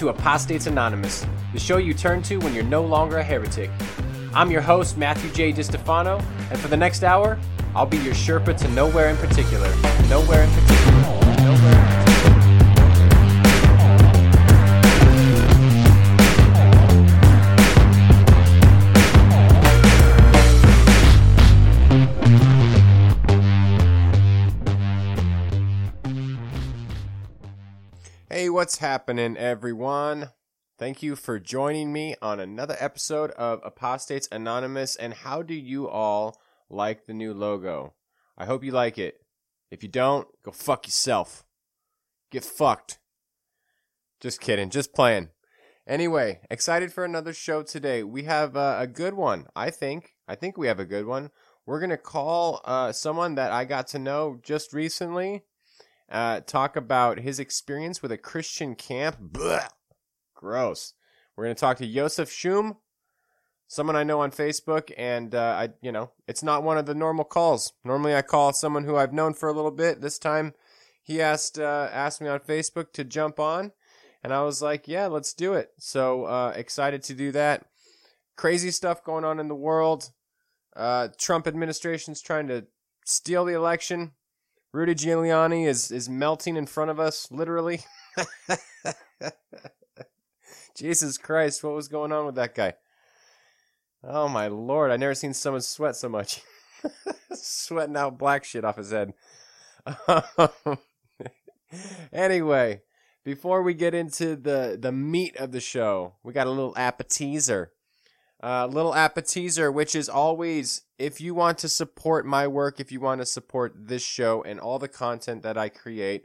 to Apostates Anonymous, the show you turn to when you're no longer a heretic. I'm your host, Matthew J. DiStefano, and for the next hour, I'll be your Sherpa to nowhere in particular. Nowhere in particular. What's happening, everyone? Thank you for joining me on another episode of Apostates Anonymous. And how do you all like the new logo? I hope you like it. If you don't, go fuck yourself. Get fucked. Just kidding, just playing. Anyway, excited for another show today. We have uh, a good one, I think. I think we have a good one. We're going to call uh, someone that I got to know just recently uh, talk about his experience with a Christian camp. Blah. Gross. We're going to talk to Yosef Shum, someone I know on Facebook, and uh, I, you know, it's not one of the normal calls. Normally, I call someone who I've known for a little bit. This time, he asked uh, asked me on Facebook to jump on, and I was like, "Yeah, let's do it." So uh, excited to do that. Crazy stuff going on in the world. Uh, Trump administration's trying to steal the election. Rudy Giuliani is is melting in front of us, literally. Jesus Christ, what was going on with that guy? Oh my lord, I never seen someone sweat so much. Sweating out black shit off his head. Um, anyway, before we get into the the meat of the show, we got a little appetizer. Uh, little appetizer, which is always if you want to support my work, if you want to support this show and all the content that I create,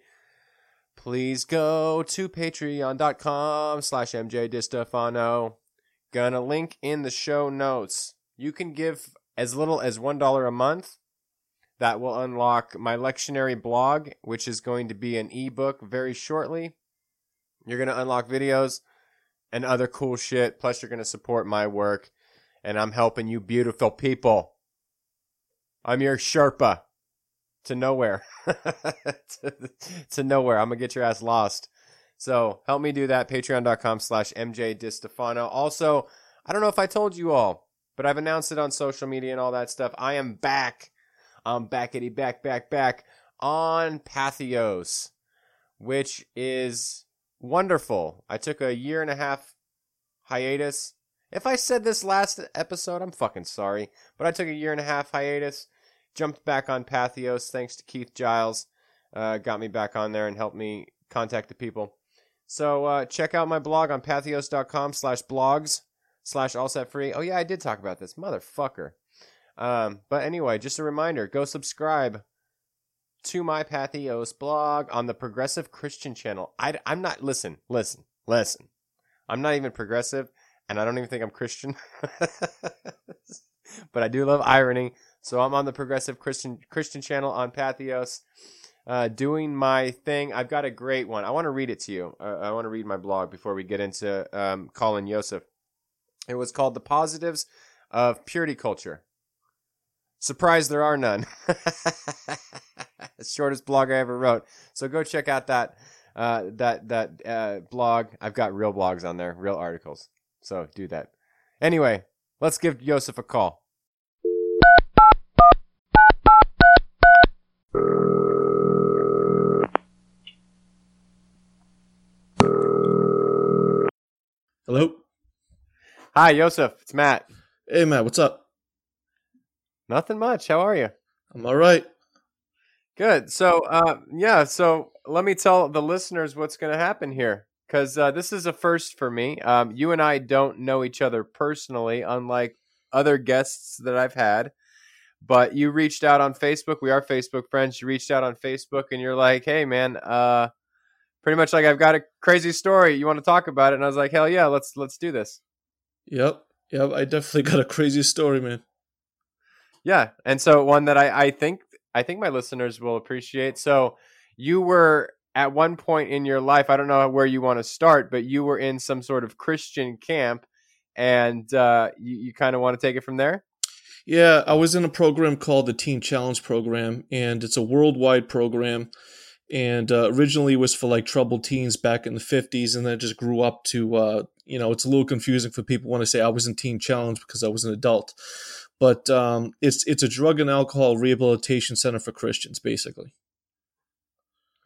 please go to patreon.com slash mjdistefano. Gonna link in the show notes. You can give as little as $1 a month. That will unlock my lectionary blog, which is going to be an ebook very shortly. You're going to unlock videos and other cool shit. Plus, you're going to support my work, and I'm helping you beautiful people. I'm your Sherpa to nowhere. to, to, nowhere. I'm going to get your ass lost. So help me do that. Patreon.com slash MJ DiStefano. Also, I don't know if I told you all, but I've announced it on social media and all that stuff. I am back. I'm backity back, back, back on Patheos, which is wonderful. I took a year and a half hiatus. If I said this last episode, I'm fucking sorry. But I took a year and a half hiatus, jumped back on Patheos thanks to Keith Giles. Uh, got me back on there and helped me contact the people. So uh, check out my blog on patheos.com slash blogs slash all set free. Oh yeah, I did talk about this. Motherfucker. Um, but anyway, just a reminder, go subscribe to my Patheos blog on the Progressive Christian channel. I, I'm not, listen, listen, listen. I'm not even progressive, and I don't even think I'm Christian. but I do love irony. So I'm on the Progressive Christian Christian channel on Patheos, uh, doing my thing. I've got a great one. I want to read it to you. Uh, I want to read my blog before we get into um, Colin Yosef. It was called "The Positives of Purity Culture." Surprised there are none. shortest blog I ever wrote. So go check out that uh, that that uh, blog. I've got real blogs on there, real articles. So do that. Anyway, let's give Yosef a call. Hello. Hi, Yosef. It's Matt. Hey, Matt. What's up? Nothing much. How are you? I'm all right. Good. So, uh, yeah. So let me tell the listeners what's going to happen here, because uh, this is a first for me. Um, you and I don't know each other personally, unlike other guests that I've had. But you reached out on Facebook. We are Facebook friends. You reached out on Facebook, and you're like, "Hey, man, uh, pretty much like I've got a crazy story. You want to talk about it?" And I was like, "Hell yeah, let's let's do this." Yep. Yep. I definitely got a crazy story, man. Yeah, and so one that I, I think I think my listeners will appreciate. So you were at one point in your life, I don't know where you want to start, but you were in some sort of Christian camp, and uh, you, you kind of want to take it from there. Yeah, I was in a program called the Teen Challenge Program, and it's a worldwide program. and uh, originally was for like troubled teens back in the 50s and then it just grew up to uh, you know it's a little confusing for people when i say i was in teen challenge because i was an adult but um, it's it's a drug and alcohol rehabilitation center for christians basically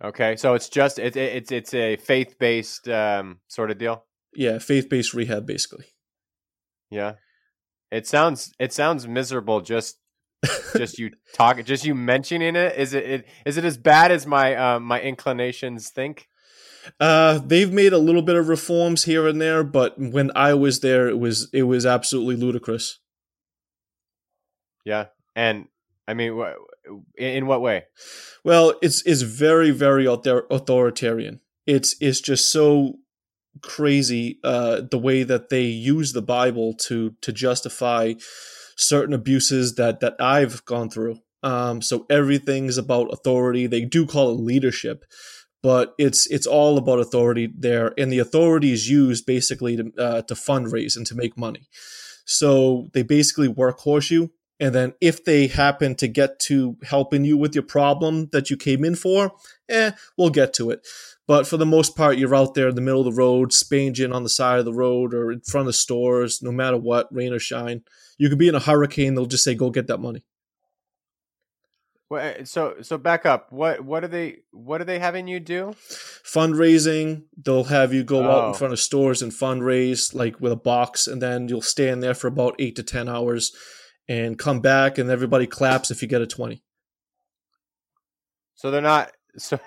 Okay, so it's just it's it's it's a faith based um, sort of deal. yeah faith-based rehab basically Yeah, it sounds it sounds miserable. Just just you talk, just you mentioning it. Is it, it is it as bad as my uh, my inclinations think? uh, they've made a little bit of reforms here and there but when i was there it was it was absolutely ludicrous Yeah, and I mean, in, what way? Well, it's it's very very author- authoritarian. It's it's just so crazy uh, the way that they use the Bible to to justify certain abuses that that I've gone through. Um, so everything's about authority. They do call it leadership, but it's it's all about authority there, and the authority is used basically to uh, to fundraise and to make money. So they basically workhorse you and then if they happen to get to helping you with your problem that you came in for, eh, we'll get to it. But for the most part, you're out there in the middle of the road, spanging on the side of the road or in front of stores, no matter what, rain or shine. You could be in a hurricane, they'll just say, go get that money. Well, uh, so so back up. What what are they what are they having you do? Fundraising, they'll have you go out Oh. in front of stores and fundraise, like with a box, and then you'll stand there for about eight to 10 hours and come back, and everybody claps if you get a 20. So they're not so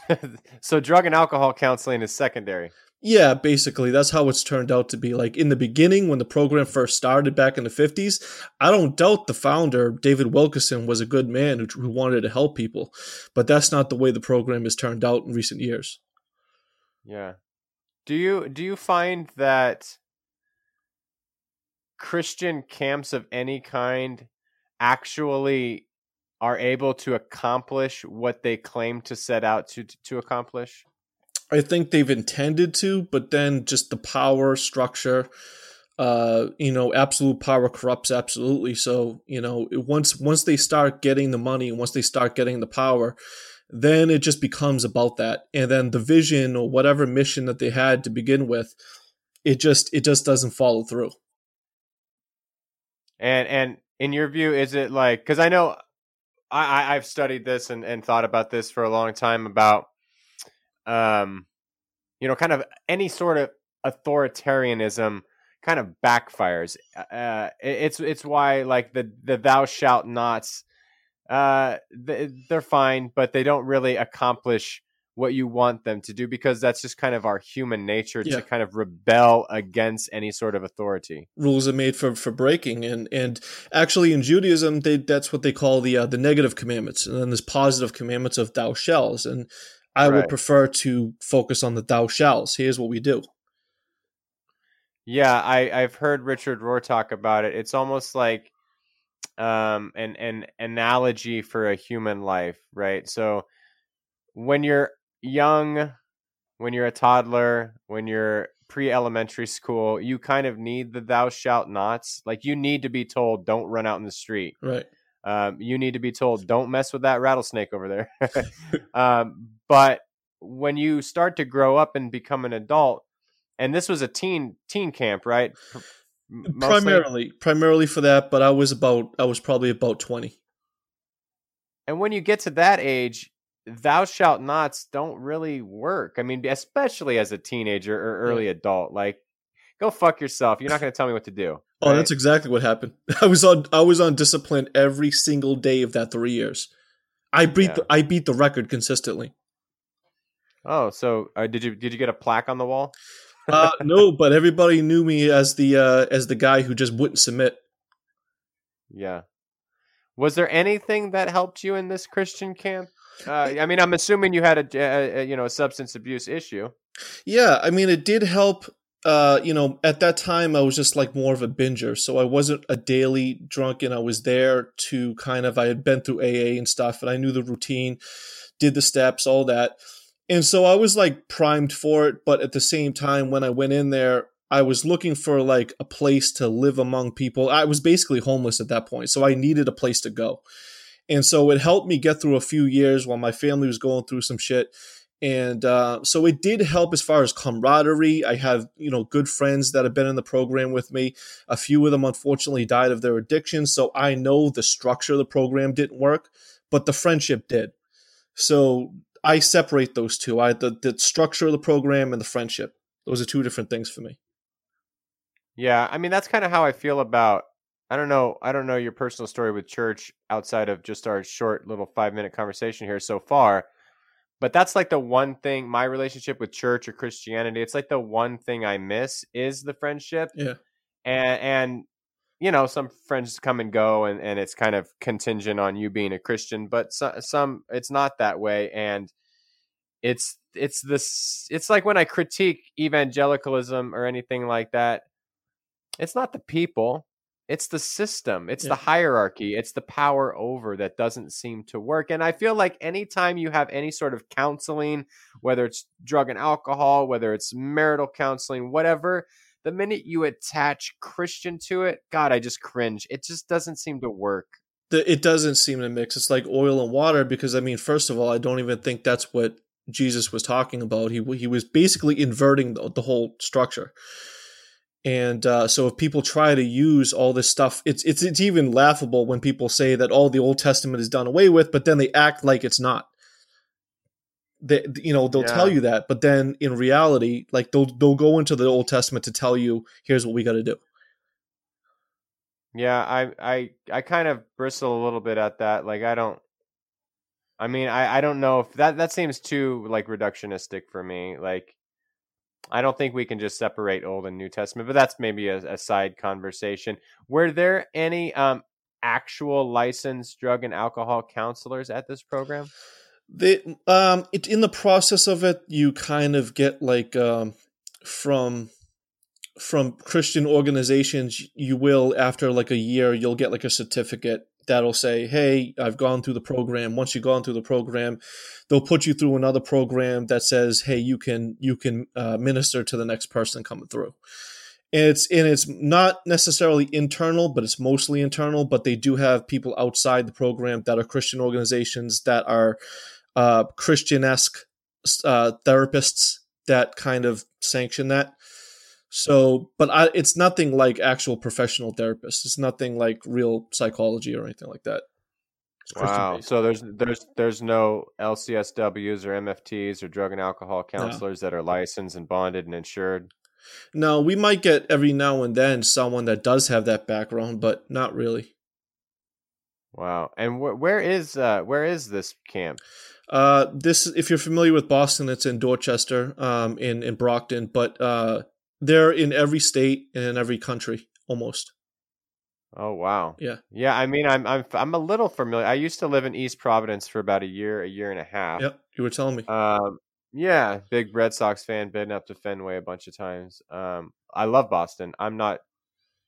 so drug and alcohol counseling is secondary. Yeah, basically, that's how it's turned out to be. Like in the beginning, when the program first started back in the 50s, I don't doubt the founder, David Wilkerson, was a good man who, who wanted to help people. But that's not the way the program has turned out in recent years. Yeah. Do you do you find that Christian camps of any kind actually are able to accomplish what they claim to set out to to accomplish? I think they've intended to, but then just the power structure, uh, you know, absolute power corrupts absolutely. So, you know, once once they start getting the money once they start getting the power, then it just becomes about that. And then the vision or whatever mission that they had to begin with, it just it just doesn't follow through. And and in your view, is it like because I know I, I I've studied this and, and thought about this for a long time about um you know kind of any sort of authoritarianism kind of backfires. Uh, it- it's it's why like the the thou shalt nots uh th- they're fine, but they don't really accomplish what you want them to do because that's just kind of our human nature Yeah. to kind of rebel against any sort of authority. Rules are made for, for breaking, and and actually in Judaism, they that's what they call the uh, the negative commandments, and then there's positive commandments of thou shalls, and I would prefer to focus on the thou shalls. Here's what we do. Yeah, I I've heard Richard Rohr talk about it. It's almost like um an an analogy for a human life, right? So when you're young, when you're a toddler, when you're pre-elementary school, you kind of need the thou shalt nots. Like you need to be told don't run out in the street. Right. Um, you need to be told don't mess with that rattlesnake over there. um, but when you start to grow up and become an adult, and this was a teen teen camp, right? Mostly? Primarily, primarily for that, but I was about I was probably about twenty. And when you get to that age, thou shalt nots don't really work. I mean, especially as a teenager or early adult. Like, go fuck yourself. You're not going to tell me what to do. Oh, that's exactly what happened. I was on I was on discipline every single day of that three years. I beat Yeah. the, I beat the record consistently. oh, so uh, did you did you get a plaque on the wall? Uh, no, but everybody knew me as the uh, as the guy who just wouldn't submit. Yeah. Was there anything that helped you in this Christian camp? Uh, I mean, I'm assuming you had a, a, a you know a substance abuse issue. Yeah, I mean, it did help. Uh, you know, at that time, I was just like more of a binger, so I wasn't a daily drunk, and I was there to kind of. I had been through AA and stuff, and I knew the routine, did the steps, all that, and so I was like primed for it. But at the same time, when I went in there, I was looking for like a place to live among people. I was basically homeless at that point, so I needed a place to go. And so it helped me get through a few years while my family was going through some shit. And uh, so it did help as far as camaraderie. I have you know good friends that have been in the program with me. A few of them unfortunately died of their addiction so i know the structure of the program didn't work but the friendship did. So i separate those two. I the, the structure of the program and the friendship. Those are two different things for me. Yeah, I mean that's kind of how I feel about. I don't know. I don't know your personal story with church outside of just our short little five minute conversation here so far, but that's like the one thing my relationship with church or Christianity. It's like the one thing I miss is the friendship. Yeah. and and you know some friends come and go, and and it's kind of contingent on you being a Christian, but so, some it's not that way, and it's it's this it's like when I critique evangelicalism or anything like that it's not the people it's the system it's Yeah. the hierarchy it's the power over that doesn't seem to work and i feel like anytime you have any sort of counseling whether it's drug and alcohol whether it's marital counseling whatever the minute you attach christian to it god i just cringe it just doesn't seem to work it doesn't seem to mix. It's like oil and water because I mean, first of all, I don't even think that's what Jesus was talking about. He he was basically inverting the, the whole structure. And uh, so, if people try to use all this stuff, it's it's it's even laughable when people say that all the Old Testament is done away with, but then they act like it's not. They, you know, they'll Yeah. tell you that, but then in reality, like they'll they'll go into the Old Testament to tell you, here's what we got to do. Yeah, I I I kind of bristle a little bit at that. Like I don't I mean, I I don't know if that that seems too like reductionistic for me. Like I don't think we can just separate Old and New Testament, but that's maybe a, a side conversation. Were there any um actual licensed drug and alcohol counselors at this program? They, um, it, in the process of it, you kind of get like um, from from Christian organizations. You will after like a year, you'll get like a certificate that'll say, "Hey, I've gone through the program." Once you've gone through the program, they'll put you through another program that says, "Hey, you can you can uh, minister to the next person coming through." And it's and it's not necessarily internal, but it's mostly internal. But they do have people outside the program that are Christian organizations that are uh, Christian esque uh, therapists that kind of sanction that. So, but I, it's nothing like actual professional therapists. It's nothing like real psychology or anything like that. Wow. So there's there's there's no LCSWs or MFTs or drug and alcohol counselors that are licensed and bonded and insured. No, we might get every now and then someone that does have that background, but not really. Wow. And wh- where is uh where is this camp? Uh, this, if you're familiar with Boston, it's in Dorchester, um, in in Brockton, but uh, they're in every state and in every country almost. Oh wow. Yeah. Yeah, I mean I'm I'm I'm a little familiar. I used to live in East Providence for about a year, a year and a half. Yep, you were telling me. Um yeah, big Red Sox fan, been up to Fenway a bunch of times. Um I love Boston. I'm not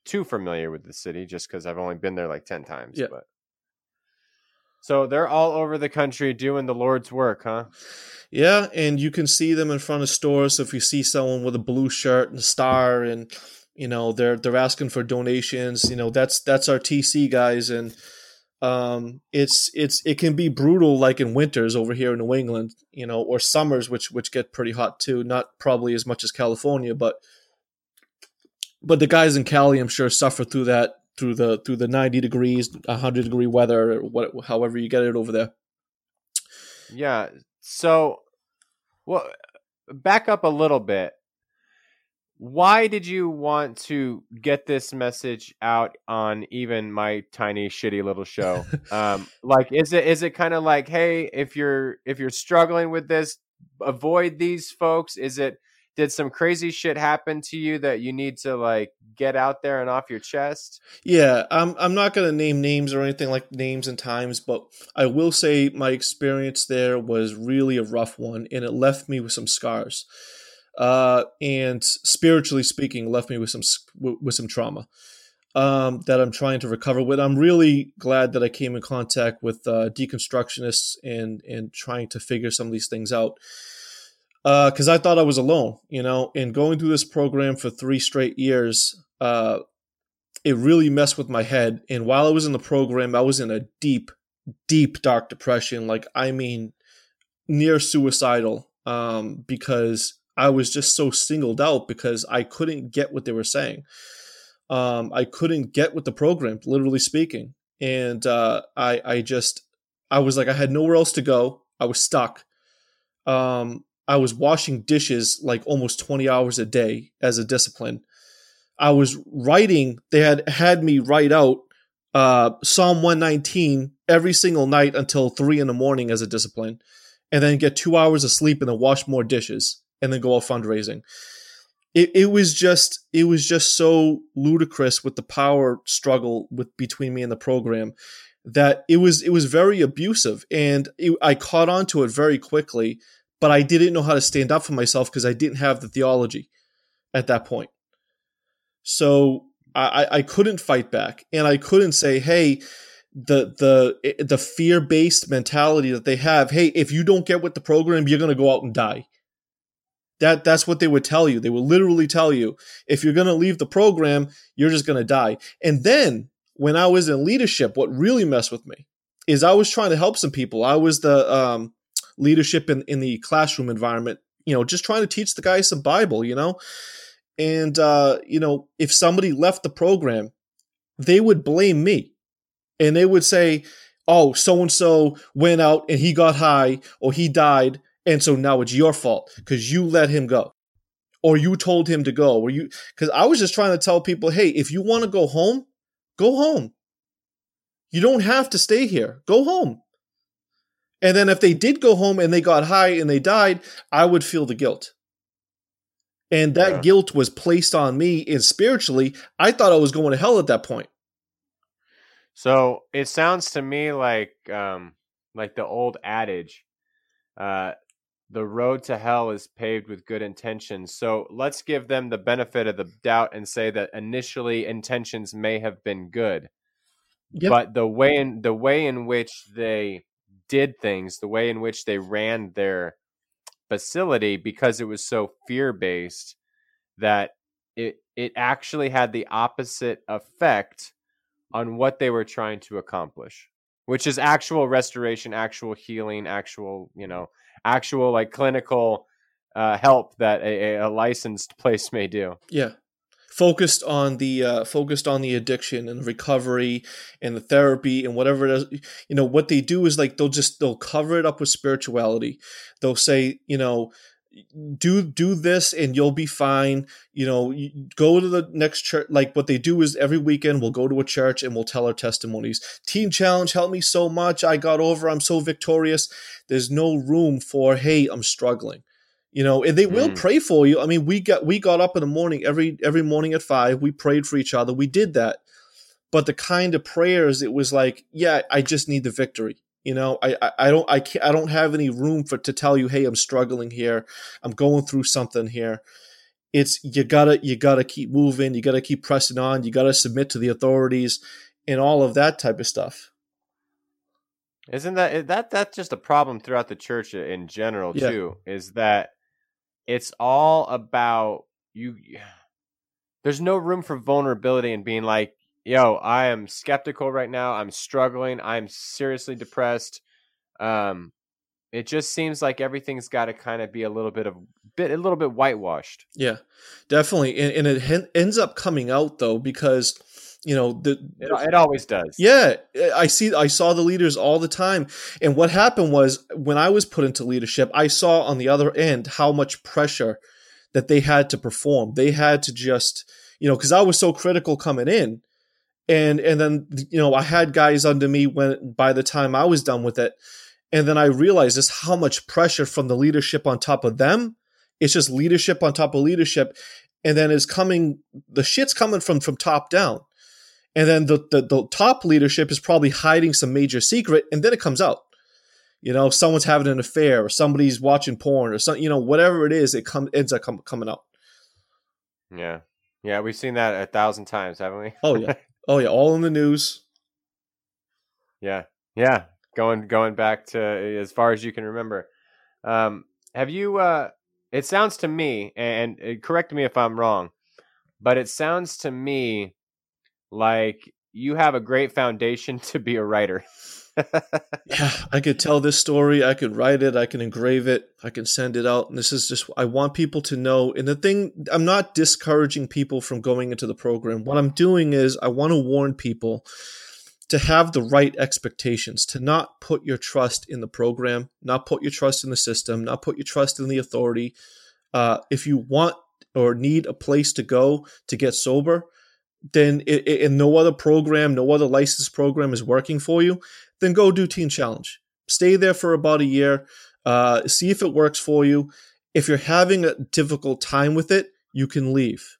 too familiar with the city just cuz I've only been there like 10 times, Yeah. but So they're all over the country doing the Lord's work, huh? Yeah, and you can see them in front of stores. So if you see someone with a blue shirt and a star, and you know they're they're asking for donations, you know that's that's our TC guys, and um, it's it's it can be brutal like in winters over here in New England, you know, or summers which which get pretty hot too. Not probably as much as California, but but the guys in Cali, I'm sure, suffer through that through the through the 90 degrees, 100 degree weather, what, however you get it over there. Yeah. So, well, back up a little bit. Why did you want to get this message out on even my tiny shitty little show? um, like, is it is it kind of like, hey, if you're if you're struggling with this, avoid these folks? Is it did some crazy shit happen to you that you need to like get out there and off your chest? Yeah, I'm I'm not going to name names or anything like names and times, but I will say my experience there was really a rough one, and it left me with some scars. Uh, and spiritually speaking, left me with some with some trauma um, that I'm trying to recover with. I'm really glad that I came in contact with uh, deconstructionists and and trying to figure some of these things out. Because I thought I was alone, you know, and going through this program for three straight years, uh, it really messed with my head. And while I was in the program, I was in a deep, deep dark depression. Like i mean near suicidal um because i was just so singled out because i couldn't get what they were saying. Um i couldn't get with the program literally speaking. And uh i i just i was like i had nowhere else to go. I was stuck. Um i was washing dishes like almost 20 hours a day as a discipline i was writing they had had me write out uh, Psalm 119 every single night until three in the morning as a discipline, and then get two hours of sleep and then wash more dishes and then go out fundraising. It, it was just it was just so ludicrous with the power struggle with between me and the program that it was it was very abusive and it, I caught on to it very quickly but I didn't know how to stand up for myself because I didn't have the theology at that point so I, I couldn't fight back, and I couldn't say, "Hey, the the the fear based mentality that they have. Hey, if you don't get with the program, you're gonna go out and die." That that's what they would tell you. They would literally tell you, if you're gonna leave the program, you're just gonna die. And then when I was in leadership, what really messed with me is I was trying to help some people. I was the um, leadership in in the classroom environment. You know, just trying to teach the guys some Bible. You know, and uh, you know, if somebody left the program, they would blame me, and they would say, "Oh, so and so went out and he got high, or he died, and so now it's your fault because you let him go." Or you told him to go, or you because I was just trying to tell people, hey, if you want to go home, go home. You don't have to stay here. Go home. And then if they did go home and they got high and they died, I would feel the guilt and that yeah. guilt was placed on me and spiritually i thought i was going to hell at that point so it sounds to me like um like the old adage uh the road to hell is paved with good intentions so let's give them the benefit of the doubt and say that initially intentions may have been good yep. but the way in the way in which they did things the way in which they ran their facility because it was so fear based that it it actually had the opposite effect on what they were trying to accomplish which is actual restoration actual healing actual you know actual like clinical uh, help that a, a licensed place may do. Yeah focused on the uh, focused on the addiction and recovery and the therapy and whatever it is you know what they do is like they'll just they'll cover it up with spirituality. They'll say you know do do this and you'll be fine. You know go to the next church like what they do is every weekend we'll go to a church and we'll tell our testimonies. Teen challenge helped me so much. I got over. I'm so victorious. There's no room for hey i'm struggling you know and they will mm. pray for you. I mean we got we got up in the morning every every morning at five we prayed for each other. We did that. But the kind of prayers it was like yeah i just need the victory. You know i i, I don't i can't i don't have any room for to tell you hey i'm struggling here. I'm going through something here. It's you gotta you gotta keep moving. You gotta keep pressing on. You gotta submit to the authorities and all of that type of stuff. Isn't that that that's just a problem throughout the church in general yeah. too is that it's all about you there's no room for vulnerability and being like yo i am skeptical right now i'm struggling i'm seriously depressed um it just seems like everything's got to kind of be a little bit of bit a little bit whitewashed. Yeah definitely and, and it ends up coming out though because you know the it, it, always does. yeah eh, i see i saw the leaders all the time. And what happened was when i was put into leadership i saw on the other end how much pressure that they had to perform. They had to just you know because i was so critical coming in. And and then you know i had guys under me when by the time i was done with it. And then i realized just how much pressure from the leadership on top of them. It's just leadership on top of leadership. And then it's coming the shit's coming from from top down and then the, the, the top leadership is probably hiding some major secret and then it comes out. You know someone's having an affair or somebody's watching porn or something you know whatever it is it comes ends up com- coming out. Yeah. Yeah we've seen that a thousand times haven't we? Oh yeah. Oh yeah all in the news. Yeah. Yeah going going back to as far as you can remember. Um have you uh it sounds to me and, and correct me if i'm wrong but it sounds to me like you have a great foundation to be a writer. yeah, I could tell this story. I could write it. I can engrave it. I can send it out. And this is just, I want people to know. And the thing, I'm not discouraging people from going into the program. What I'm doing is I want to warn people to have the right expectations, to not put your trust in the program, not put your trust in the system, not put your trust in the authority. Uh, if you want or need a place to go to get sober, then it, it, and no other program, no other license program is working for you, then go do Teen Challenge. Stay there for about a year, uh, see if it works for you. If you're having a difficult time with it, you can leave.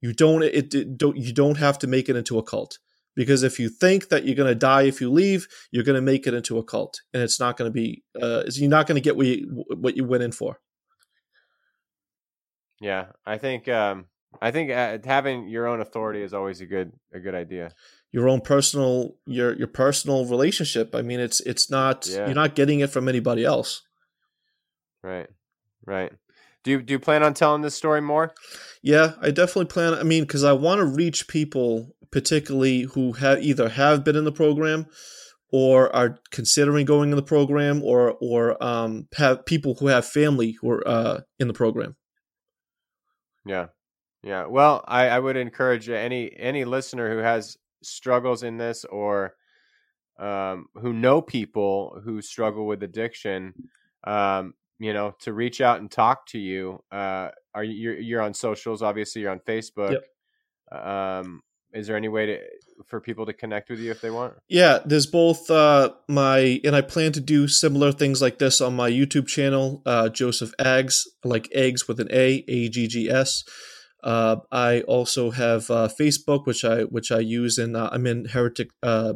You don't it, it don't you don't have to make it into a cult because if you think that you're going to die if you leave, you're going to make it into a cult, and it's not going to be. Uh, you're not going to get what you what you went in for. Yeah, I think um, I think uh, having your own authority is always a good a good idea. Your own personal your your personal relationship. I mean, it's it's not yeah. you're not getting it from anybody else. Right, right. Do you do you plan on telling this story more? Yeah, I definitely plan. I mean, because I want to reach people, particularly who have either have been in the program or are considering going in the program, or or um, have people who have family who are uh, in the program. Yeah, yeah. Well, I, I would encourage any any listener who has struggles in this or um, who know people who struggle with addiction, um, you know, to reach out and talk to you. Uh, are you you're, you're on socials? Obviously, you're on Facebook. Yep. Um, is there any way to for people to connect with you if they want? Yeah, there's both uh, my and I plan to do similar things like this on my YouTube channel, uh, Yosef Aggs, like eggs with an A, A G G S. Uh, I also have uh, Facebook, which I which I use, and uh, I'm in Heretic uh,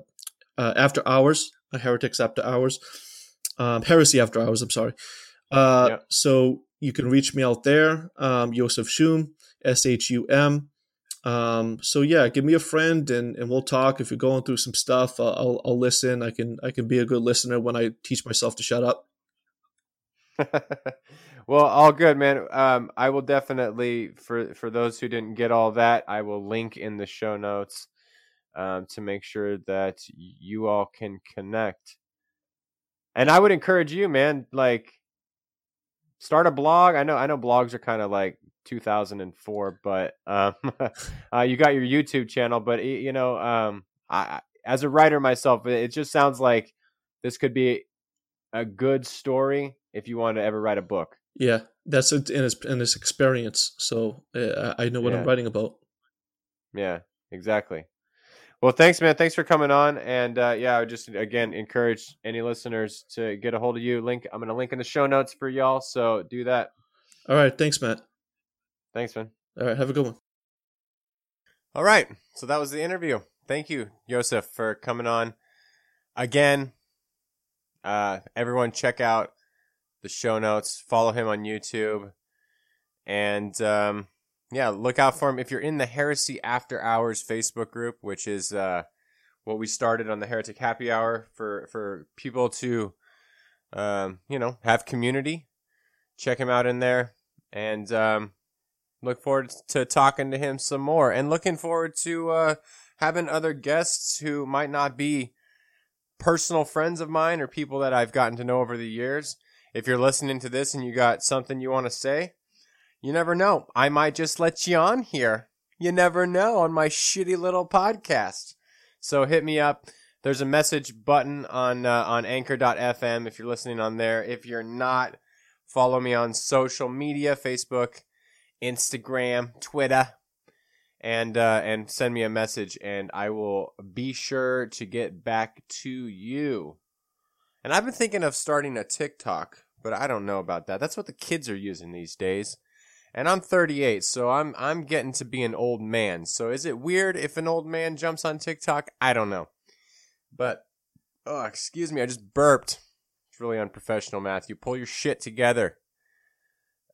uh, After Hours, uh, Heretics After Hours, um, Heresy After Hours. I'm sorry. Yep. So you can reach me out there, um, Yosef Shum, S H U M. Um, so yeah, give me a friend and, and we'll talk. If you're going through some stuff, I'll, I'll listen. I can I can be a good listener when I teach myself to shut up. Well, all good, man. Um, I will definitely for for those who didn't get all that, I will link in the show notes um, to make sure that you all can connect. And I would encourage you, man, like start a blog. I know I know blogs are kind of like 2004, but um, uh, you got your YouTube channel. But you know, um, I, as a writer myself, it just sounds like this could be a good story if you want to ever write a book. Yeah, that's it in his in his experience. So uh, I know what yeah. I'm writing about. Yeah, exactly. Well, thanks, man. Thanks for coming on. And uh, yeah, I would just again encourage any listeners to get a hold of you. Link. I'm going to link in the show notes for y'all. So do that. All right. Thanks, Matt. Thanks, man. All right. Have a good one. All right. So that was the interview. Thank you, Yosef, for coming on again. Uh, everyone, check out the show notes. Follow him on YouTube, and um, yeah, look out for him if you're in the Heresy After Hours Facebook group, which is uh, what we started on the Heretic Happy Hour for for people to um, you know have community. Check him out in there, and um, look forward to talking to him some more, and looking forward to uh, having other guests who might not be personal friends of mine or people that I've gotten to know over the years if you're listening to this and you got something you want to say, you never know. I might just let you on here. You never know on my shitty little podcast. So hit me up. There's a message button on uh, on anchor.fm if you're listening on there. If you're not, follow me on social media, Facebook, Instagram, Twitter, and uh, and send me a message and I will be sure to get back to you. And I've been thinking of starting a TikTok, but I don't know about that. That's what the kids are using these days. And I'm 38, so I'm I'm getting to be an old man. So is it weird if an old man jumps on TikTok? I don't know. But oh, excuse me, I just burped. It's really unprofessional, Matthew. Pull your shit together.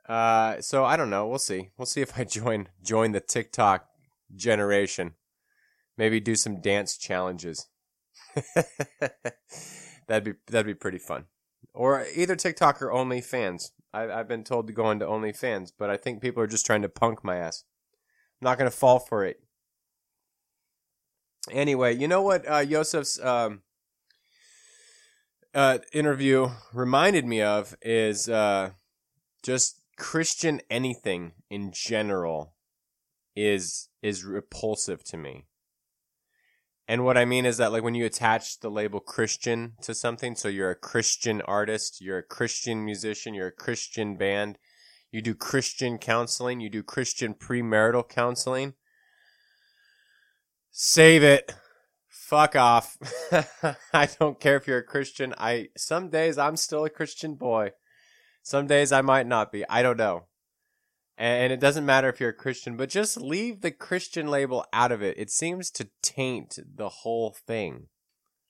Uh, so I don't know. We'll see. We'll see if I join join the TikTok generation. Maybe do some dance challenges. That'd be that'd be pretty fun. Or either TikTok or OnlyFans. I, I've been told to go into OnlyFans, but I think people are just trying to punk my ass. I'm not gonna fall for it. Anyway, you know what, uh, Yosef's um, uh, interview reminded me of is uh, just Christian anything in general is is repulsive to me. And what I mean is that like when you attach the label Christian to something, so you're a Christian artist, you're a Christian musician, you're a Christian band, you do Christian counseling, you do Christian premarital counseling. Save it. Fuck off. I don't care if you're a Christian. I some days I'm still a Christian boy. Some days I might not be. I don't know. And it doesn't matter if you're a Christian, but just leave the Christian label out of it. It seems to taint the whole thing.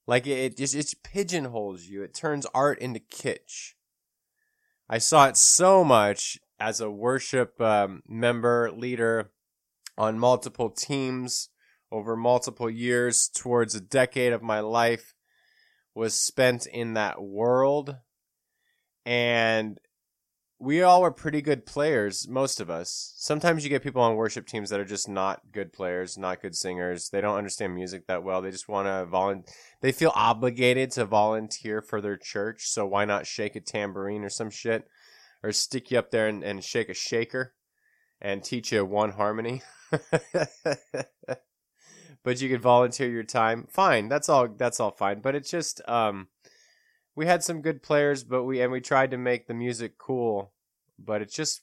Like it just it pigeonholes you. It turns art into kitsch. I saw it so much as a worship um, member, leader on multiple teams over multiple years towards a decade of my life was spent in that world and we all were pretty good players most of us sometimes you get people on worship teams that are just not good players not good singers they don't understand music that well they just want to volunteer they feel obligated to volunteer for their church so why not shake a tambourine or some shit or stick you up there and, and shake a shaker and teach you one harmony but you could volunteer your time. Fine, that's all. That's all fine. But it's just um, we had some good players, but we and we tried to make the music cool, but it just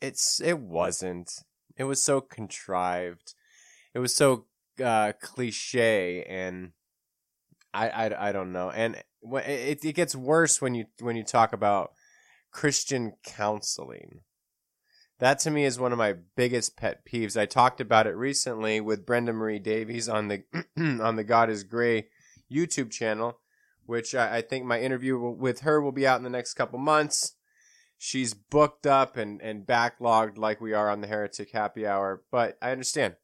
it's it wasn't. It was so contrived. It was so uh, cliche, and I, I I don't know. And it it gets worse when you when you talk about Christian counseling that to me is one of my biggest pet peeves. I talked about it recently with Brenda Marie Davies on the on the God is Grey YouTube channel, which I, I, think my interview with her will be out in the next couple months. She's booked up and, and backlogged like we are on the Heretic Happy Hour, but I understand.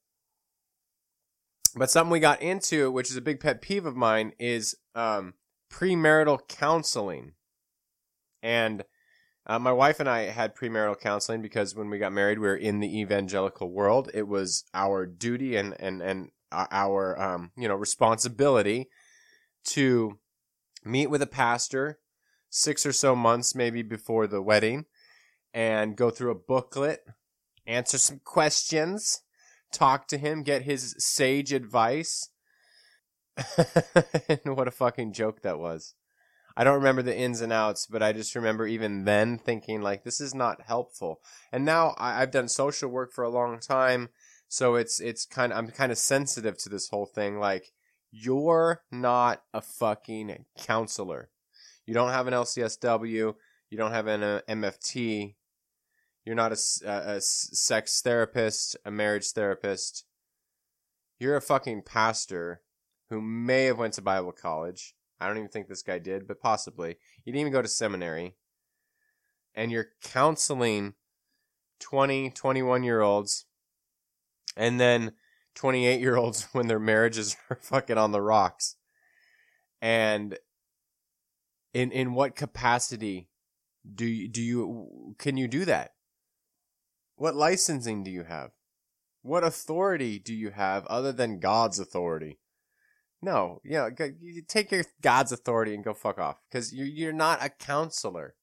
But something we got into, which is a big pet peeve of mine, is um, premarital counseling. And uh, my wife and I had premarital counseling because when we got married, we were in the evangelical world. It was our duty and and and our um, you know responsibility to meet with a pastor six or so months maybe before the wedding and go through a booklet, answer some questions, talk to him, get his sage advice. what a fucking joke that was. I don't remember the ins and outs, but I just remember even then thinking like this is not helpful. And now I, have done social work for a long time, so it's it's kind of I'm kind of sensitive to this whole thing. Like you're not a fucking counselor. You don't have an LCSW. You don't have an uh, MFT. You're not a, a, a sex therapist, a marriage therapist. You're a fucking pastor who may have went to Bible college I don't even think this guy did, but possibly. He didn't even go to seminary. And you're counseling 20, 21 year olds, and then 28 year olds when their marriages are fucking on the rocks. And in in what capacity do you, do you can you do that? What licensing do you have? What authority do you have other than God's authority? No, yeah, you take your God's authority and go fuck off because you're you're not a counselor.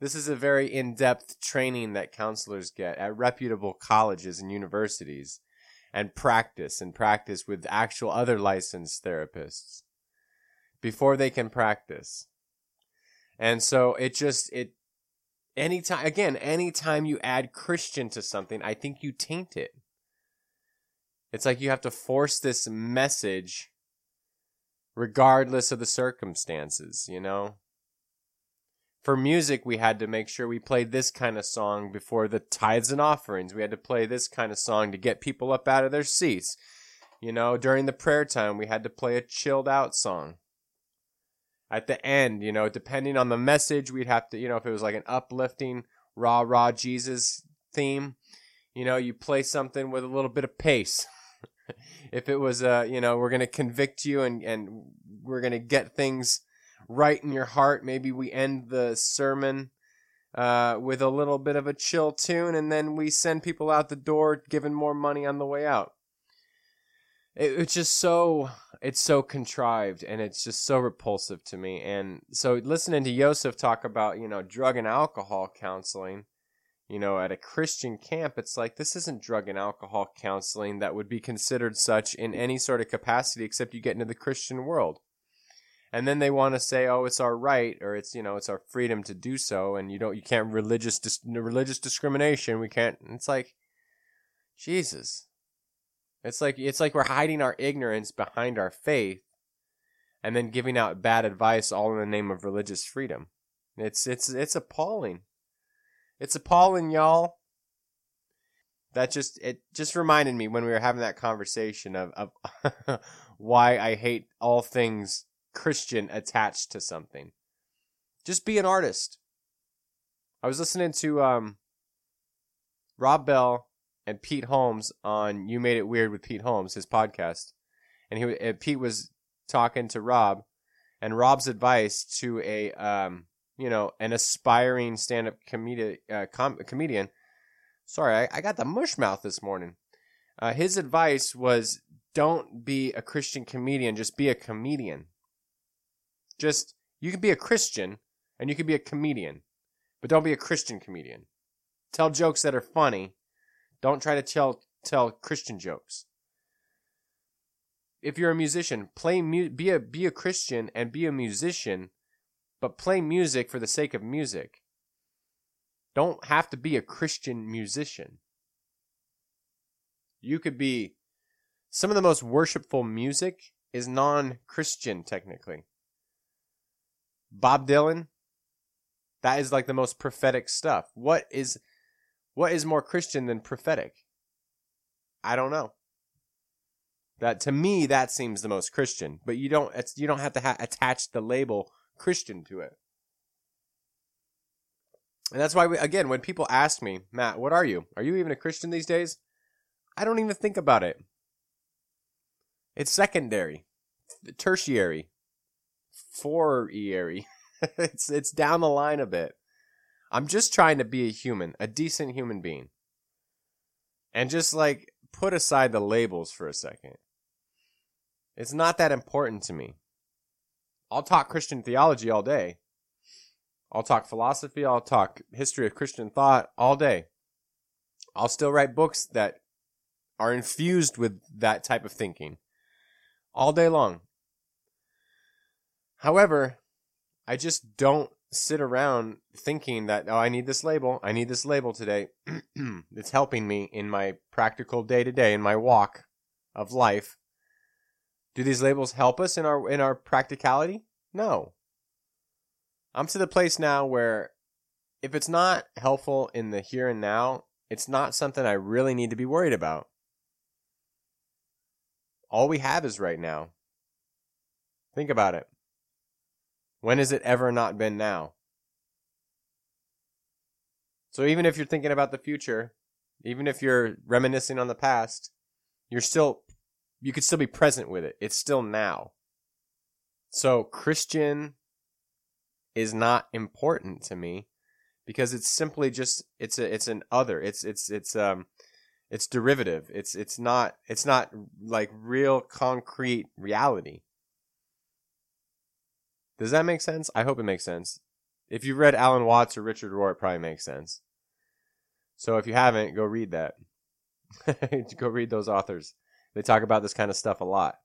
This is a very in-depth training that counselors get at reputable colleges and universities, and practice and practice with actual other licensed therapists before they can practice. And so it just it anytime again anytime you add Christian to something, I think you taint it. It's like you have to force this message regardless of the circumstances, you know? For music, we had to make sure we played this kind of song before the tithes and offerings. We had to play this kind of song to get people up out of their seats. You know, during the prayer time, we had to play a chilled out song. At the end, you know, depending on the message, we'd have to, you know, if it was like an uplifting, rah, rah, Jesus theme, you know, you play something with a little bit of pace. if it was uh you know we're gonna convict you and and we're gonna get things right in your heart maybe we end the sermon uh with a little bit of a chill tune and then we send people out the door giving more money on the way out it, it's just so it's so contrived and it's just so repulsive to me. And so listening to Yosef talk about, you know, drug and alcohol counseling, you know, at a Christian camp, it's like this isn't drug and alcohol counseling that would be considered such in any sort of capacity except you get into the Christian world. And then they want to say, "Oh, it's our right, or it's you know, it's our freedom to do so," and you don't, you can't religious dis- religious discrimination. We can't. It's like, Jesus, it's like it's like we're hiding our ignorance behind our faith, and then giving out bad advice all in the name of religious freedom. It's it's it's appalling. It's appalling, y'all. That just it just reminded me when we were having that conversation of of why I hate all things Christian attached to something. Just be an artist. I was listening to um Rob Bell and Pete Holmes on You Made It Weird with Pete Holmes, his podcast, and he and Pete was talking to Rob, and Rob's advice to a um you know an aspiring stand up comedi- uh, com- comedian. Sorry, I, I got the mush mouth this morning. Uh, his advice was don't be a Christian comedian, just be a comedian. Just you can be a Christian and you can be a comedian, but don't be a Christian comedian. Tell jokes that are funny don't try to tell tell Christian jokes. If you're a musician, play mu- be a be a Christian and be a musician, but play music for the sake of music. Don't have to be a Christian musician. You could be some of the most worshipful music is non-Christian technically. Bob Dylan, that is like the most prophetic stuff. What is what is more Christian than prophetic? I don't know. That to me that seems the most Christian, but you don't you don't have to ha- attach the label Christian to it. And that's why we, again when people ask me, "Matt, what are you? Are you even a Christian these days?" I don't even think about it. It's secondary, tertiary, four-eary. it's it's down the line a bit. I'm just trying to be a human, a decent human being. And just like put aside the labels for a second. It's not that important to me. I'll talk Christian theology all day. I'll talk philosophy, I'll talk history of Christian thought all day. I'll still write books that are infused with that type of thinking all day long. However, I just don't sit around thinking that oh I need this label, I need this label today. it's helping me in my practical day to day in my walk of life. Do these labels help us in our in our practicality? No. I'm to the place now where if it's not helpful in the here and now, it's not something I really need to be worried about. All we have is right now. Think about it. When has it ever not been now? So even if you're thinking about the future, even if you're reminiscing on the past, you're still you could still be present with it. It's still now. So Christian is not important to me because it's simply just it's a it's an other. It's it's it's um it's derivative. It's it's not it's not like real concrete reality. Does that make sense? I hope it makes sense. If you've read Alan Watts or Richard Rohr, it probably makes sense. So if you haven't, go read that. go read those authors. They talk about this kind of stuff a lot.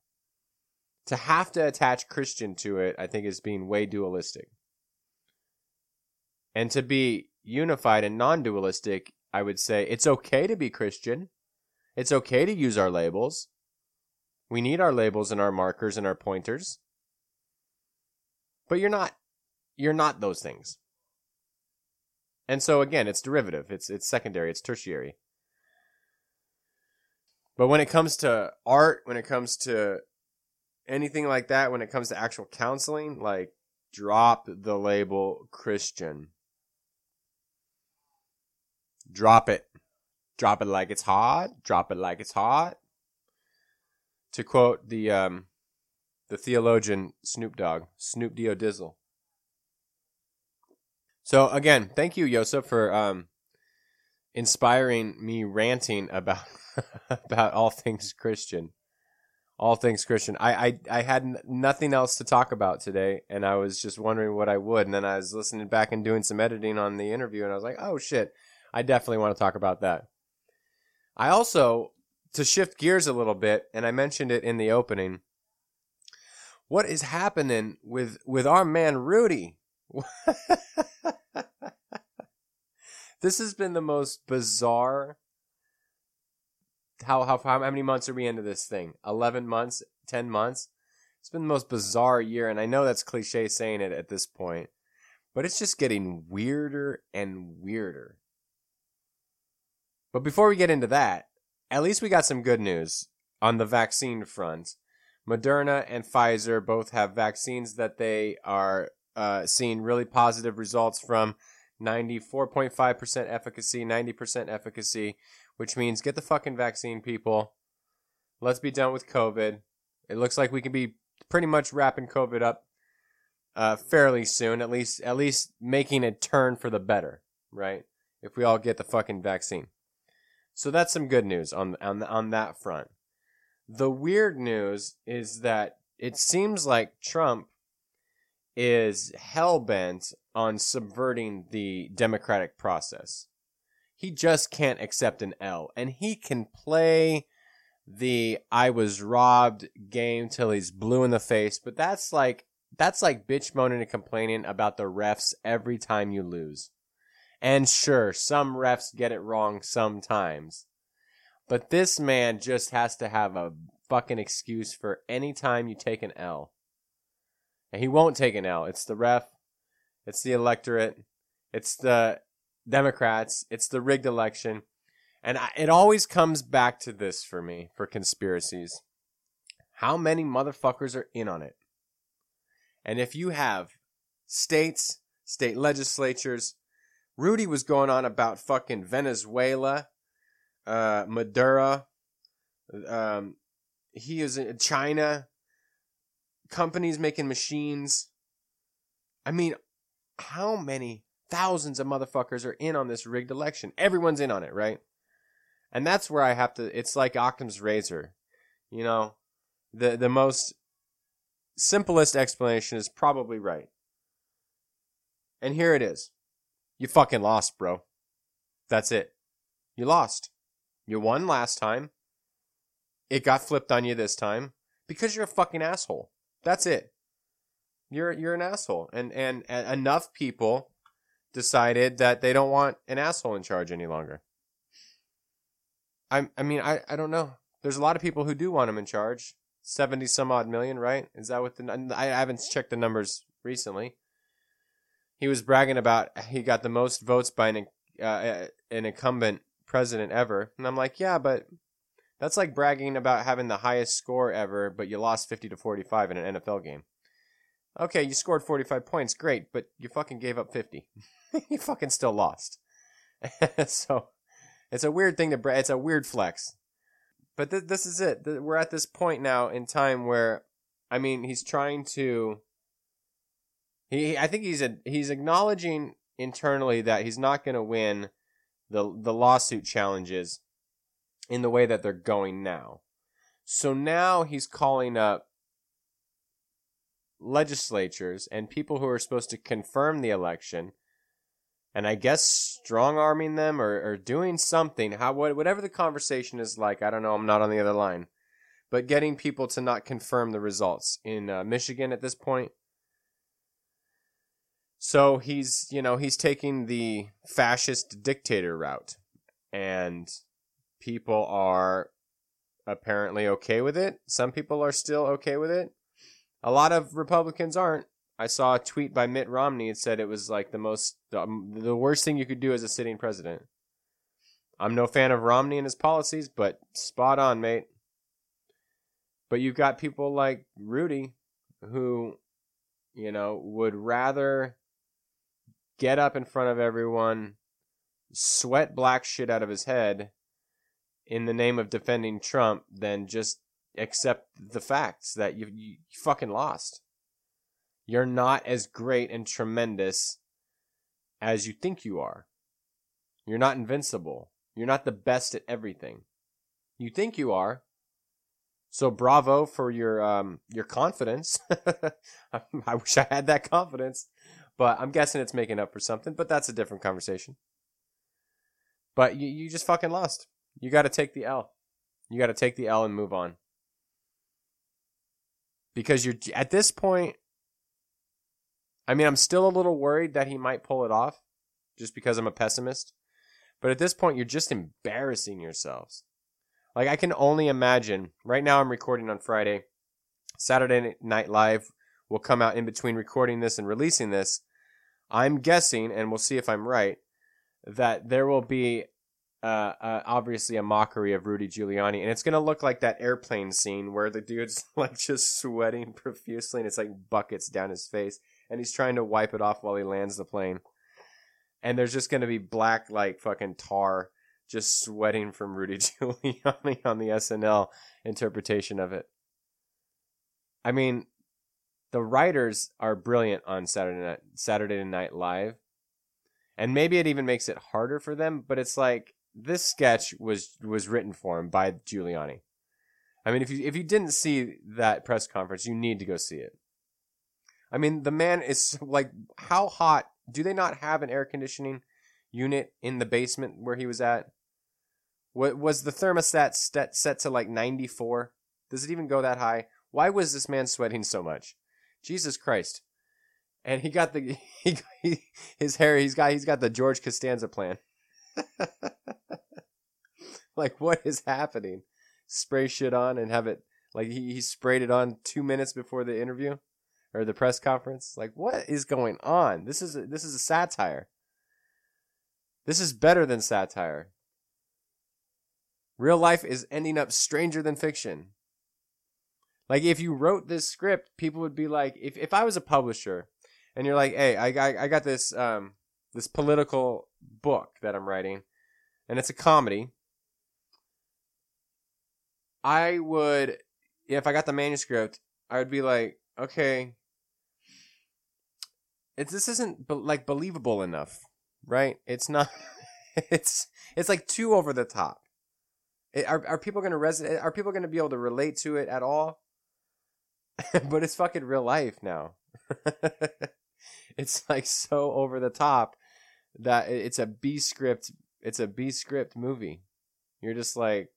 To have to attach Christian to it, I think, is being way dualistic. And to be unified and non dualistic, I would say it's okay to be Christian. It's okay to use our labels. We need our labels and our markers and our pointers. But you're not you're not those things. And so again, it's derivative. It's it's secondary, it's tertiary. But when it comes to art, when it comes to anything like that, when it comes to actual counseling, like drop the label Christian. Drop it. Drop it like it's hot. Drop it like it's hot. To quote the um, the theologian Snoop Dogg, Snoop Dio Dizzle. So again, thank you, Yosef, for um, inspiring me ranting about about all things Christian. all things Christian. I, I, I had nothing else to talk about today, and I was just wondering what I would. And then I was listening back and doing some editing on the interview, and I was like, oh shit, I definitely want to talk about that. I also, to shift gears a little bit, and I mentioned it in the opening. What is happening with with our man Rudy? this has been the most bizarre how, how how many months are we into this thing? Eleven months, ten months. It's been the most bizarre year, and I know that's cliche saying it at this point, but it's just getting weirder and weirder. But before we get into that, at least we got some good news on the vaccine front. Moderna and Pfizer both have vaccines that they are uh, seeing really positive results from 94.5% efficacy, 90% efficacy, which means get the fucking vaccine, people. Let's be done with COVID. It looks like we can be pretty much wrapping COVID up uh, fairly soon. At least, at least making a turn for the better, right? If we all get the fucking vaccine. So that's some good news on on on that front. The weird news is that it seems like Trump is hell bent on subverting the democratic process he just can't accept an L. And he can play the I was robbed game till he's blue in the face, but that's like that's like bitch moaning and complaining about the refs every time you lose. And sure, some refs get it wrong sometimes. But this man just has to have a fucking excuse for any time you take an L. And he won't take an L. It's the ref, it's the electorate, it's the Democrats. It's the rigged election. And I, it always comes back to this for me for conspiracies. How many motherfuckers are in on it? And if you have states, state legislatures, Rudy was going on about fucking Venezuela, uh, Maduro. Um, he is in China. Companies making machines. I mean, how many thousands of motherfuckers are in on this rigged election. Everyone's in on it, right? And that's where I have to. It's like Occam's razor, you know. The the most simplest explanation is probably right. And here it is. You fucking lost, bro. That's it. You lost. You won last time. It got flipped on you this time because you're a fucking asshole. That's it. You're you're an asshole. And and, and enough people decided that they don't want an asshole in charge any longer. I I mean I I don't know. There's a lot of people who do want him in charge. Seventy some odd million, right? Is that what the I haven't checked the numbers recently. He was bragging about he got the most votes by an uh, an incumbent president ever, and I'm like, yeah, but that's like bragging about having the highest score ever, but you lost fifty to forty five in an NFL game. Okay, you scored 45 points, great, but you fucking gave up 50. you fucking still lost. so it's a weird thing to bra- it's a weird flex. But th- this is it. We're at this point now in time where I mean, he's trying to he I think he's a, he's acknowledging internally that he's not going to win the the lawsuit challenges in the way that they're going now. So now he's calling up legislatures and people who are supposed to confirm the election and I guess strong arming them or, or doing something, how whatever the conversation is like, I don't know, I'm not on the other line, but getting people to not confirm the results in uh, Michigan at this point. So he's, you know, he's taking the fascist dictator route, and people are apparently okay with it. Some people are still okay with it. A lot of Republicans aren't. I saw a tweet by Mitt Romney. It said it was like the most, the, um, the worst thing you could do as a sitting president. I'm no fan of Romney and his policies, but spot on, mate. But you've got people like Rudy who, you know, would rather get up in front of everyone, sweat black shit out of his head in the name of defending Trump than just accept the facts that you, you fucking lost. You're not as great and tremendous as you think you are. You're not invincible. You're not the best at everything. You think you are. So bravo for your um your confidence. I wish I had that confidence, but I'm guessing it's making up for something. But that's a different conversation. But you you just fucking lost. You got to take the L. You got to take the L and move on. Because you're at this point. I mean, I'm still a little worried that he might pull it off, just because I'm a pessimist. But at this point, you're just embarrassing yourselves. Like I can only imagine. Right now, I'm recording on Friday. Saturday Night Live will come out in between recording this and releasing this. I'm guessing, and we'll see if I'm right, that there will be uh, uh, obviously a mockery of Rudy Giuliani, and it's gonna look like that airplane scene where the dude's like just sweating profusely, and it's like buckets down his face, and he's trying to wipe it off while he lands the plane, and there's just gonna be black like fucking tar just sweating from Rudy Giuliani on the SNL interpretation of it. I mean, the writers are brilliant on Saturday Night Saturday Night Live, and maybe it even makes it harder for them. But it's like this sketch was was written for him by Giuliani. I mean, if you if you didn't see that press conference, you need to go see it. I mean, the man is like, how hot? Do they not have an air conditioning unit in the basement where he was at? What was the thermostat set, set to like 94? Does it even go that high? Why was this man sweating so much? Jesus Christ! And he got the he, he his hair. He's got he's got the George Costanza plan. like what is happening? Spray shit on and have it like he, he sprayed it on two minutes before the interview or the press conference. Like what is going on? This is a, this is a satire. This is better than satire. Real life is ending up stranger than fiction. Like if you wrote this script, people would be like, if if I was a publisher, and you're like, hey, I got I got this um this political book that I'm writing, and it's a comedy. I would, if I got the manuscript, I would be like, okay, it's this isn't be- like believable enough, right? It's not. it's it's like too over the top. It, are are people gonna resonate? Are people gonna be able to relate to it at all? but it's fucking real life now. it's like so over the top that it's a B script. It's a B script movie. You're just like,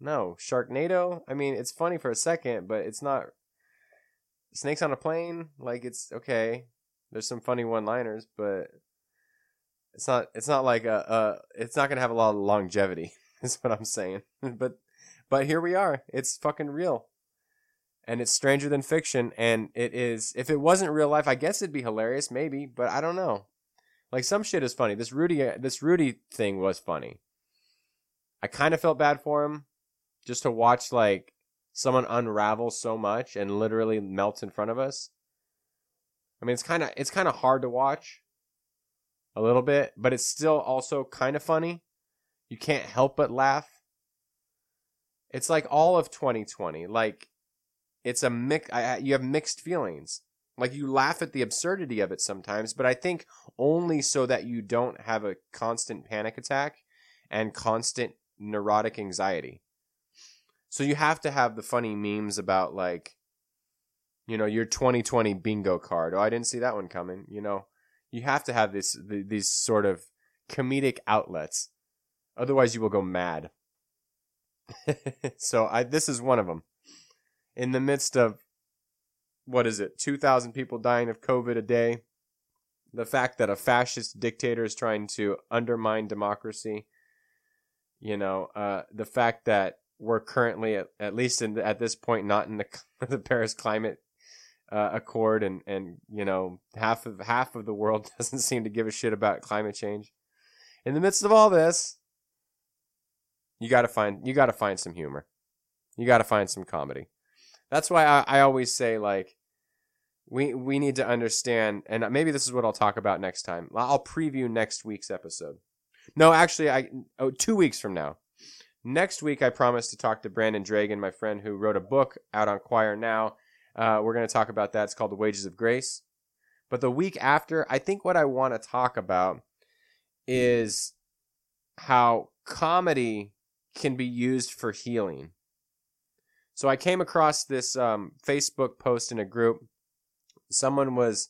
no, Sharknado. I mean, it's funny for a second, but it's not. Snakes on a plane, like it's okay. There's some funny one-liners, but it's not. It's not like a. a it's not gonna have a lot of longevity. Is what I'm saying. but, but here we are. It's fucking real and it's stranger than fiction and it is if it wasn't real life i guess it'd be hilarious maybe but i don't know. Like some shit is funny. This rudy uh, this rudy thing was funny. I kind of felt bad for him just to watch like someone unravel so much and literally melt in front of us. I mean it's kind of it's kind of hard to watch a little bit but it's still also kind of funny. You can't help but laugh. It's like all of 2020 like it's a mix. You have mixed feelings. Like you laugh at the absurdity of it sometimes, but I think only so that you don't have a constant panic attack and constant neurotic anxiety. So you have to have the funny memes about like, you know, your 2020 bingo card. Oh, I didn't see that one coming. You know, you have to have this these sort of comedic outlets, otherwise you will go mad. so I this is one of them in the midst of what is it, 2,000 people dying of COVID a day, the fact that a fascist dictator is trying to undermine democracy, you know, uh, the fact that we're currently, at, at least the, at this point, not in the, the Paris Climate uh, Accord, and and you know, half of half of the world doesn't seem to give a shit about climate change. In the midst of all this, you gotta find you gotta find some humor. You gotta find some comedy. That's why I, I always say like we we need to understand, and maybe this is what I'll talk about next time. I'll preview next week's episode. No, actually, I oh two weeks from now. Next week, I promise to talk to Brandon Dragon, my friend who wrote a book out on Quoir Now. Uh, we're going to talk about that. It's called The Wages of Grace. But the week after, I think what I want to talk about is how comedy can be used for healing So I came across this um, Facebook post in a group. Someone was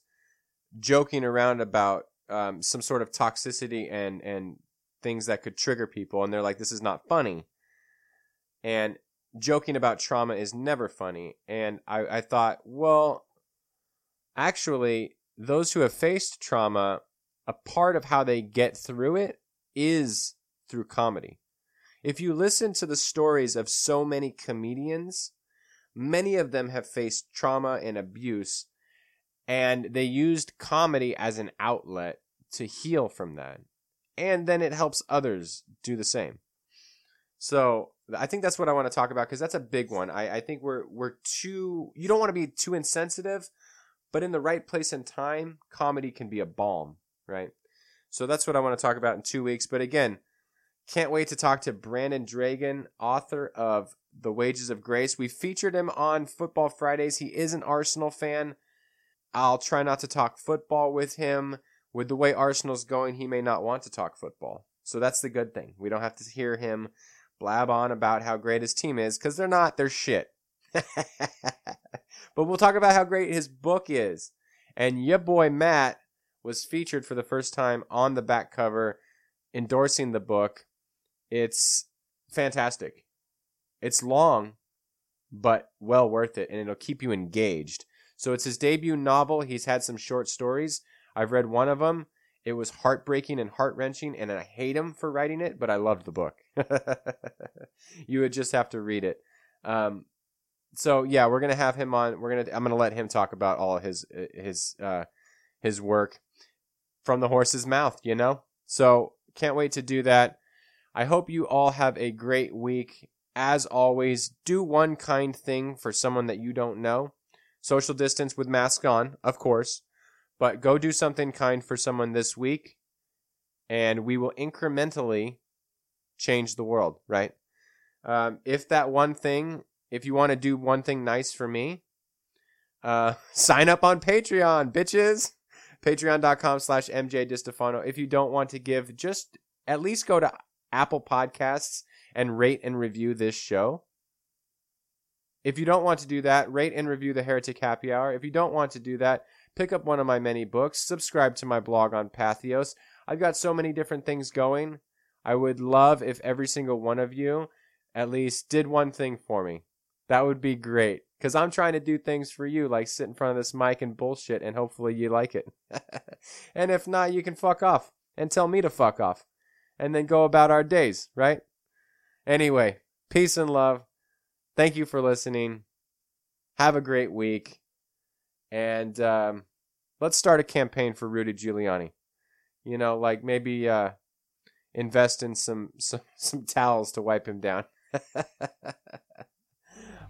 joking around about um, some sort of toxicity and and things that could trigger people, and they're like, "This is not funny." And joking about trauma is never funny. And I, I thought, well, actually, those who have faced trauma, a part of how they get through it is through comedy. If you listen to the stories of so many comedians, many of them have faced trauma and abuse, and they used comedy as an outlet to heal from that. And then it helps others do the same. So I think that's what I want to talk about because that's a big one. I, I think we're we're too you don't want to be too insensitive, but in the right place and time, comedy can be a balm, right? So that's what I want to talk about in two weeks. But again, can't wait to talk to Brandon Dragon, author of The Wages of Grace. We featured him on Football Fridays. He is an Arsenal fan. I'll try not to talk football with him. With the way Arsenal's going, he may not want to talk football. So that's the good thing. We don't have to hear him blab on about how great his team is because they're not. They're shit. but we'll talk about how great his book is. And your boy Matt was featured for the first time on the back cover, endorsing the book. It's fantastic. It's long, but well worth it, and it'll keep you engaged. So it's his debut novel. He's had some short stories. I've read one of them. It was heartbreaking and heart wrenching, and I hate him for writing it, but I loved the book. you would just have to read it. Um, so yeah, we're gonna have him on. We're gonna. I'm gonna let him talk about all his his uh, his work from the horse's mouth. You know. So can't wait to do that. I hope you all have a great week. As always, do one kind thing for someone that you don't know. Social distance with mask on, of course. But go do something kind for someone this week, and we will incrementally change the world, right? Um, if that one thing, if you want to do one thing nice for me, uh, sign up on Patreon, bitches. Patreon.com slash MJ. If you don't want to give, just at least go to Apple Podcasts and rate and review this show. If you don't want to do that, rate and review the Heretic Happy Hour. If you don't want to do that, pick up one of my many books, subscribe to my blog on Patheos. I've got so many different things going. I would love if every single one of you at least did one thing for me. That would be great. Because I'm trying to do things for you, like sit in front of this mic and bullshit, and hopefully you like it. and if not, you can fuck off and tell me to fuck off. And then go about our days, right? Anyway, peace and love. Thank you for listening. Have a great week and um, let's start a campaign for Rudy Giuliani. You know, like maybe uh, invest in some, some some towels to wipe him down.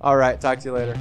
All right, talk to you later.